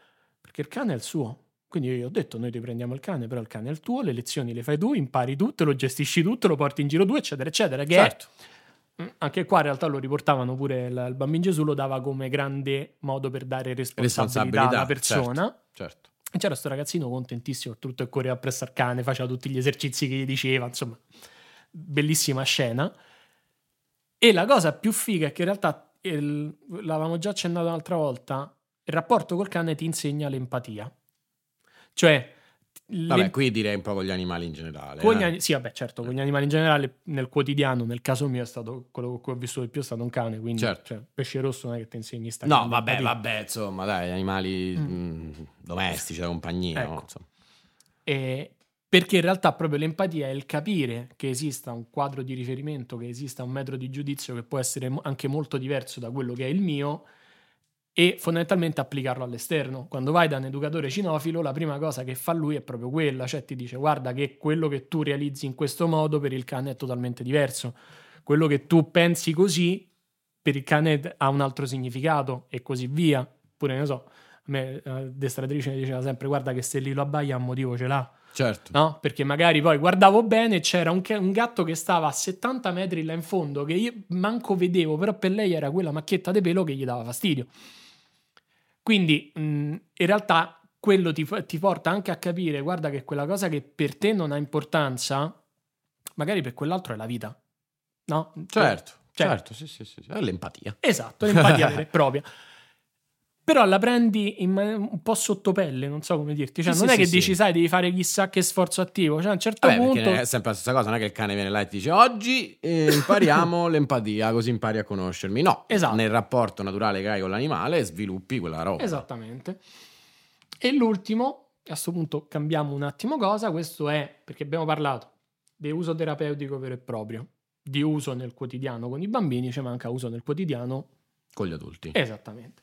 Perché il cane è il suo. Quindi io gli ho detto, noi ti prendiamo il cane, però il cane è il tuo, le lezioni le fai tu, impari tu, te lo gestisci tu, te lo porti in giro tu, eccetera, eccetera. Che
Certo.
Mm, anche qua in realtà lo riportavano pure il, il bambino Gesù, lo dava come grande modo per dare responsabilità, alla persona.
Certo.
E c'era sto ragazzino contentissimo, tutto e correva appresso al cane, faceva tutti gli esercizi che gli diceva, insomma, bellissima scena. E la cosa più figa è che in realtà, il- l'avevamo già accennato un'altra volta, il rapporto col cane ti insegna l'empatia. Cioè,
Vabbè, qui direi un po' con gli animali in generale.
gli
eh.
ani- sì, vabbè, certo, con gli animali in generale, nel quotidiano, nel caso mio è stato quello con cui ho vissuto di più è stato un cane, quindi
Certo.
cioè, pesce rosso non è che ti insegni sta
No, vabbè, vabbè, insomma, dai, gli animali
Mm.
mh, domestici da compagnia,
Ecco.
no?
E- perché in realtà proprio l'empatia è il capire che esista un quadro di riferimento, che esista un metro di giudizio che può essere anche molto diverso da quello che è il mio e fondamentalmente applicarlo all'esterno. Quando vai da un educatore cinofilo, la prima cosa che fa lui è proprio quella, cioè ti dice guarda che quello che tu realizzi in questo modo per il cane è totalmente diverso. Quello che tu pensi così per il cane ha un altro significato e così via. Pure ne so, me la destratrice mi diceva sempre guarda che se lì lo abbaia un motivo ce l'ha.
Certo.
No? Perché magari poi guardavo bene e c'era un, ca- un gatto che stava a 70 metri là in fondo che io manco vedevo, però per lei era quella macchietta di pelo che gli dava fastidio. Quindi mh, in realtà quello ti, ti porta anche a capire, guarda che quella cosa che per te non ha importanza, magari per quell'altro è la vita. No?
Certo,
Cioè-
certo, sì, sì, sì, sì. È l'empatia.
Esatto, l'empatia vera e propria. Però la prendi in ma- un po' sottopelle, non so come dirti. Cioè,
Sì,
non
sì,
è che
sì,
dici, sai, devi fare chissà che sforzo attivo. Cioè, a un certo
Vabbè,
punto.
è sempre la stessa cosa, non è che il cane viene là e ti dice oggi eh, impariamo l'empatia, così impari a conoscermi. No,
Esatto.
nel rapporto naturale che hai con l'animale sviluppi quella roba.
Esattamente. E l'ultimo, a questo punto cambiamo un attimo cosa, questo è perché abbiamo parlato di uso terapeutico vero e proprio, di uso nel quotidiano con i bambini, ci manca uso nel quotidiano.
Con gli adulti.
Esattamente.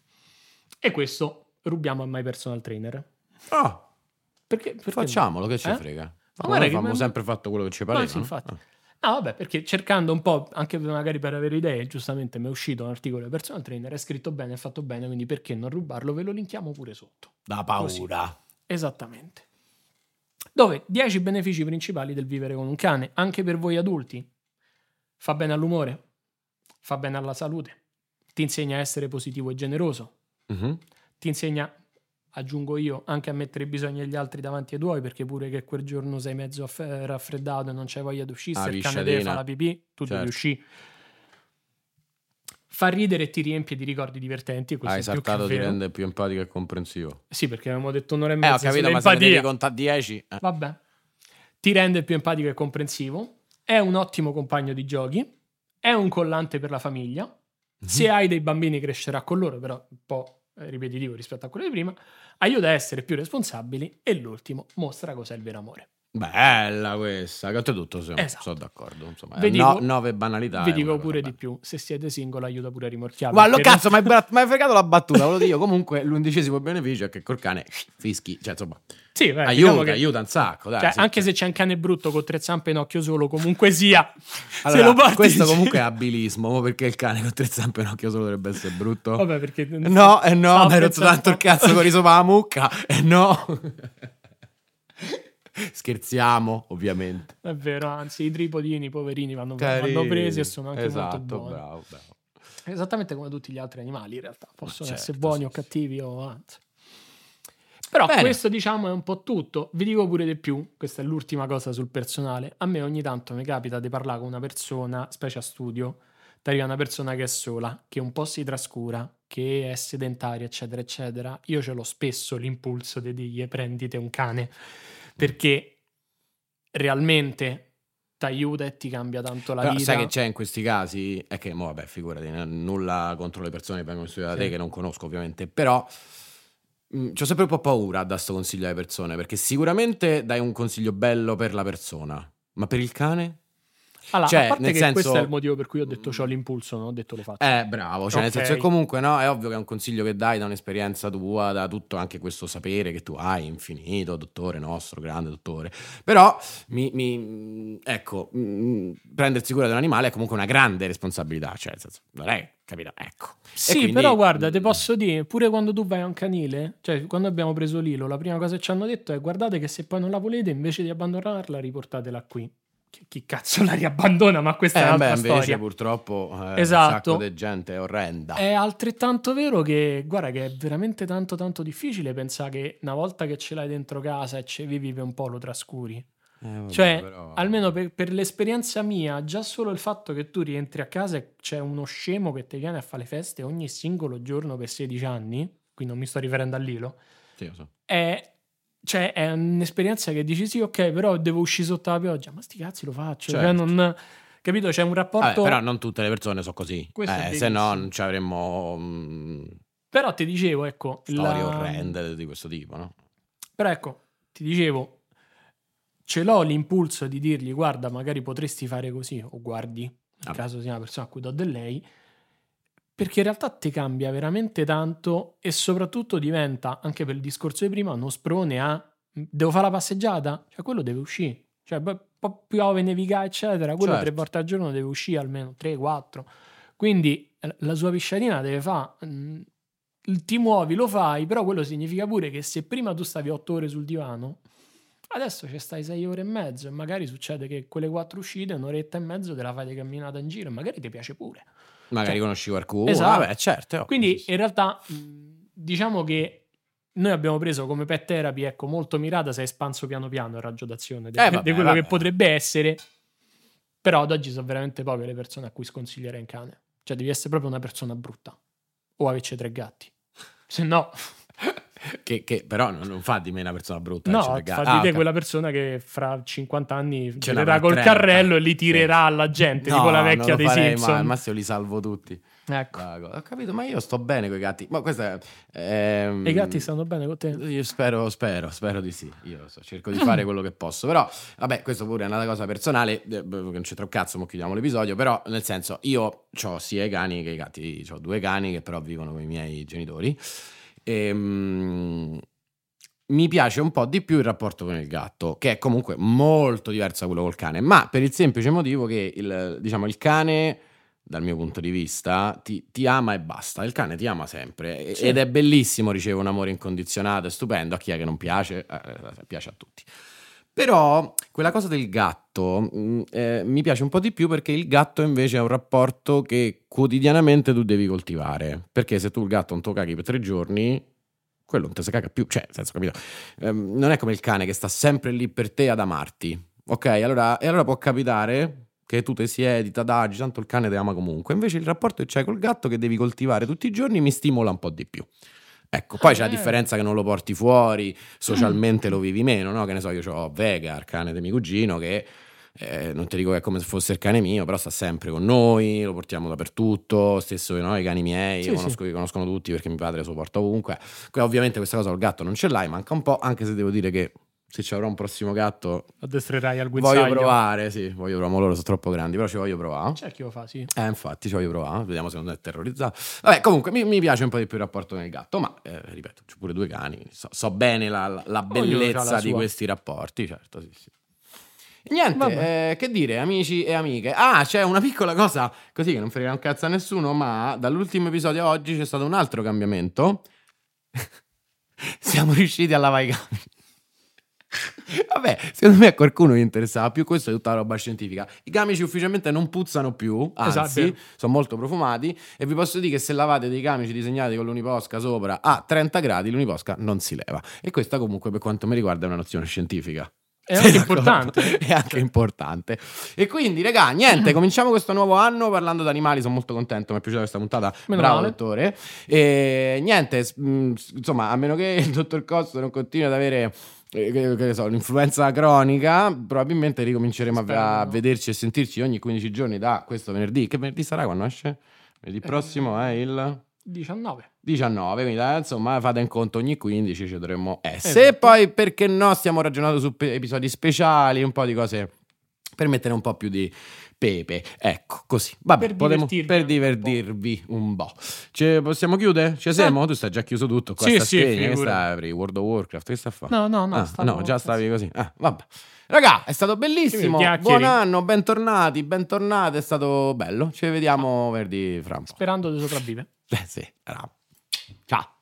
E questo rubiamo a My Personal Trainer.
Ah,
Perché, perché
facciamolo, che ci
Eh?
frega. Ma abbiamo
ma-
sempre fatto quello che ci pareva.
sì,
no?
infatti.
Ah.
No, vabbè, perché cercando un po', anche magari per avere idee, giustamente mi è uscito un articolo di personal trainer, è scritto bene, è fatto bene, quindi perché non rubarlo? Ve lo linkiamo pure sotto.
Da paura.
Esattamente. Dove 10 benefici principali del vivere con un cane, anche per voi adulti. Fa bene all'umore, fa bene alla salute, ti insegna a essere positivo e generoso,
Mhm.
ti insegna, aggiungo io, anche a mettere i bisogni degli altri davanti ai tuoi, perché pure che quel giorno sei mezzo aff- raffreddato e non c'hai voglia di uscire,
Ah,
se il cane deve fare la pipì, tu devi
Certo.
uscire. Fa ridere e ti riempie di ricordi divertenti. questo
Hai
che
saltato, ti rende più empatico e comprensivo.
Sì, perché avevamo detto un'ora e
Eh,
mezza
ho capito, ma se devi contare 10... eh.
Vabbè. Ti rende più empatico e comprensivo. È un ottimo compagno di giochi. È un collante per la famiglia.
Mhm.
Se hai dei bambini crescerà con loro, però un po' eh, ripetitivo rispetto a quello di prima. Aiuta a essere più responsabili. E l'ultimo, mostra cos'è il vero amore.
Bella questa, che oltretutto sono,
Esatto.
sono d'accordo. Insomma,
Vi
no-
dico-
nove banalità.
Vi dico pure di più. Se siete single, aiuta pure a rimorchiare.
Guarda,
perché
cazzo, mi hai fregato la battuta, ve lo dico. Comunque, l'undicesimo beneficio è che col cane fischi, cioè, insomma,
Sì, beh,
aiuta,
diciamo che-
aiuta un sacco. Dai,
cioè,
sì,
anche
cioè.
se c'è un cane brutto con tre zampe e un occhio solo, comunque sia.
Allora,
se lo porti
questo comunque è abilismo, mo perché il cane con tre zampe e un occhio solo dovrebbe essere brutto.
Vabbè, perché.
No, e no, mi hai rotto tanto il cazzo con sopra la mucca, e no. Scherziamo, ovviamente.
È vero, anzi, i tripodini, poverini, vanno, vanno presi e sono anche
esatto,
molto buoni.
bravo, bravo.
Esattamente come tutti gli altri animali, in realtà. Possono
certo,
essere buoni
sì,
o
sì.
cattivi o anzi. Però
Bene.
questo, diciamo, è un po' tutto. Vi dico pure di più, questa è l'ultima cosa sul personale. A me ogni tanto mi capita di parlare con una persona, specie a studio, ti arriva una persona che è sola, che un po' si trascura, che è sedentaria, eccetera, eccetera. Io ce l'ho spesso l'impulso di dirgli prendite un cane, perché realmente ti aiuta e ti cambia tanto la
Però
vita.
sai che c'è in questi casi? È che, mo, vabbè, figurati, nulla contro le persone che vengono studiate da
Sì.
te, che non conosco ovviamente, però ho sempre un po' paura a dare sto consiglio alle persone, perché sicuramente dai un consiglio bello per la persona, ma per il cane?
Allora,
Cioè,
a parte
nel
che
senso-
questo è il motivo per cui ho detto c'ho l'impulso, non ho detto lo faccio.
Eh, bravo, cioè nel
Ok.
senso che comunque no, è ovvio che è un consiglio che dai da un'esperienza tua, da tutto anche questo sapere che tu hai, infinito, dottore nostro, grande dottore. Però, mi, mi- ecco, mm, prendersi cura di un animale è comunque una grande responsabilità, cioè nel senso, non è, capito? Ecco.
Sì,
quindi-
però guarda, ti posso dire, pure quando tu vai a un canile, cioè quando abbiamo preso Lilo, la prima cosa che ci hanno detto è guardate che se poi non la volete, invece di abbandonarla, riportatela qui. Chi, cazzo la riabbandona? Ma questa è
Eh, beh,
un'altra
invece
storia.
purtroppo eh,
Esatto.
un sacco di gente è orrenda.
È altrettanto vero che, guarda, che è veramente tanto tanto difficile pensare che una volta che ce l'hai dentro casa e ci vivi per un po' lo trascuri.
Eh, vabbè,
Cioè,
però-
almeno per, per l'esperienza mia, già solo il fatto che tu rientri a casa e c'è uno scemo che ti viene a fare le feste ogni singolo giorno per 16 anni, qui non mi sto riferendo a Lilo,
Sì, lo so.
è, cioè, è un'esperienza che dici sì, ok, però devo uscire sotto la pioggia, ma sti cazzi lo faccio, cioè,
Certo.
non, capito? C'è un rapporto...
Vabbè, però non tutte le persone sono così. Eh, se no non ci avremmo mm,
Però ti dicevo, ecco...
storie
la-
orrende di questo tipo, no?
Però ecco, ti dicevo, ce l'ho l'impulso di dirgli guarda, magari potresti fare così, o guardi, nel
Ah.
caso sia una persona a cui do del lei, perché in realtà ti cambia veramente tanto e soprattutto diventa, anche per il discorso di prima, uno sprone a devo fare la passeggiata? Cioè quello deve uscire. Cioè poi piove, nevica, eccetera, quello
Certo.
tre volte al giorno deve uscire almeno, tre, quattro. Quindi eh, la sua pisciatina deve fare... mm, ti muovi, lo fai, però quello significa pure che se prima tu stavi otto ore sul divano, adesso ci stai sei ore e mezzo e magari succede che quelle quattro uscite, un'oretta e mezzo te la fai di camminata in giro e magari ti piace pure.
Magari
Cioè,
conosci qualcuno.
esatto.
Vabbè, certo. ovvio,
Quindi in realtà diciamo che noi abbiamo preso come pet therapy, ecco, molto mirata, si è espanso piano piano il raggio d'azione di,
Eh, vabbè,
di quello
vabbè.
che potrebbe essere, però ad oggi sono veramente poche le persone a cui sconsiglierei un cane. Cioè devi essere proprio una persona brutta o averci tre gatti. Se no,
Che, che però non, non fa di me una persona brutta.
no,
eccetera.
fa di
Ah,
te
ok.
quella persona che fra 50 anni girerà col
30.
carrello e li tirerà alla gente, tipo la
No,
vecchia dei Simpson.
mai, Al massimo li salvo tutti.
Ecco.
Ah, Ho capito, ma io sto bene con i gatti. Ma questa è. ehm,
i gatti stanno bene con te?
Io spero, spero, spero di sì. Io so, cerco di fare quello che posso. Però, vabbè, questo pure è una cosa personale. eh, Non c'entra un cazzo, mo chiudiamo l'episodio. Però, nel senso, io ho sia i cani che i gatti. Ho due cani che però vivono con i miei genitori. Ehm, mi piace un po' di più il rapporto con il gatto, che è comunque molto diverso da quello col cane. Ma per il semplice motivo che il, diciamo, il cane dal mio punto di vista, ti, ti ama e basta. Il cane ti ama sempre
Sì.
ed è bellissimo ricevere un amore incondizionato, è stupendo. A chi è che non piace, Eh, eh, piace a tutti. Però quella cosa del gatto mh, eh, mi piace un po' di più perché il gatto invece è un rapporto che quotidianamente tu devi coltivare. Perché se tu il gatto non te lo caghi per tre giorni, quello non te si caga più. Cioè, senso, capito? Ehm, non è come il cane che sta sempre lì per te ad amarti. Ok, allora, e allora può capitare che tu ti siedi, ti adagi, tanto il cane ti ama comunque. Invece il rapporto che c'hai col gatto che devi coltivare tutti i giorni mi stimola un po' di più. Ecco, poi c'è la
Eh.
differenza che non lo porti fuori, socialmente lo vivi meno, no? Che ne so, io ho Vega, il cane di mio cugino, che eh, non ti dico che è come se fosse il cane mio, però sta sempre con noi, lo portiamo dappertutto, stesso no, i cani miei,
Sì,
conosco, li conoscono tutti perché mio padre lo porta ovunque. Que- ovviamente questa cosa col gatto non ce l'hai, manca un po', anche se devo dire che se ci avrò un prossimo gatto
Addestrerai al guinzaglio.
voglio provare, sì, voglio provare, ma loro sono troppo grandi, però ci voglio provare.
C'è chi lo fa, sì.
Eh, infatti, ci voglio provare, vediamo se non è terrorizzato. Vabbè, comunque mi, mi piace un po' di più il rapporto con il gatto, ma eh, ripeto, c'ho pure due cani, so, so bene la, la- bellezza
la
di questi rapporti, certo, sì, sì. Niente, eh, che dire, amici e amiche. Ah, c'è una piccola cosa così che non frega un cazzo a nessuno, ma dall'ultimo episodio a oggi c'è stato un altro cambiamento. Siamo riusciti a lavare i cani. Vabbè, secondo me a qualcuno gli interessava più questa è tutta roba scientifica. I camici ufficialmente non puzzano più,
Esatto,
anzi,
vero.
sono molto profumati e vi posso dire che se lavate dei camici disegnati con l'uniposca sopra a 30 gradi, l'uniposca non si leva. E questa comunque per quanto mi riguarda è una nozione scientifica.
È anche importante.
È anche importante. E quindi, regà, niente, cominciamo questo nuovo anno parlando di animali. Sono molto contento. Mi è piaciuta questa puntata.
Meno
Bravo,
male.
dottore. E niente, s- insomma, a meno che il dottor Costa non continui ad avere. Eh, Che, ne so, l'influenza cronica, probabilmente ricominceremo a, a vederci e sentirci ogni 15 giorni da questo venerdì. Che venerdì sarà quando esce? Venerdì prossimo è il
19.
19, quindi eh, insomma fate in conto ogni 15 ci dovremmo essere. E
Esatto.
poi perché no stiamo ragionando su pe- episodi speciali, un po' di cose per mettere un po' più di pepe. Ecco, così. Vabbè,
Per
potremmo-
divertirvi
per
anche un po'.
divertirvi un po'. Ci possiamo chiudere? Ci siamo? Tu stai già chiuso tutto qua
Sì,
sta
sì,
che stai apri? World of Warcraft, che sta a fare?
No, no, no.
Ah,
stavo-
no, già stavi così. Ah, vabbè. Raga, è stato bellissimo. Buon anno, bentornati, bentornate. È stato bello. Ci vediamo venerdì fra un po'.
Sperando di sopravvivere.
Eh sì, bravo. Ciao.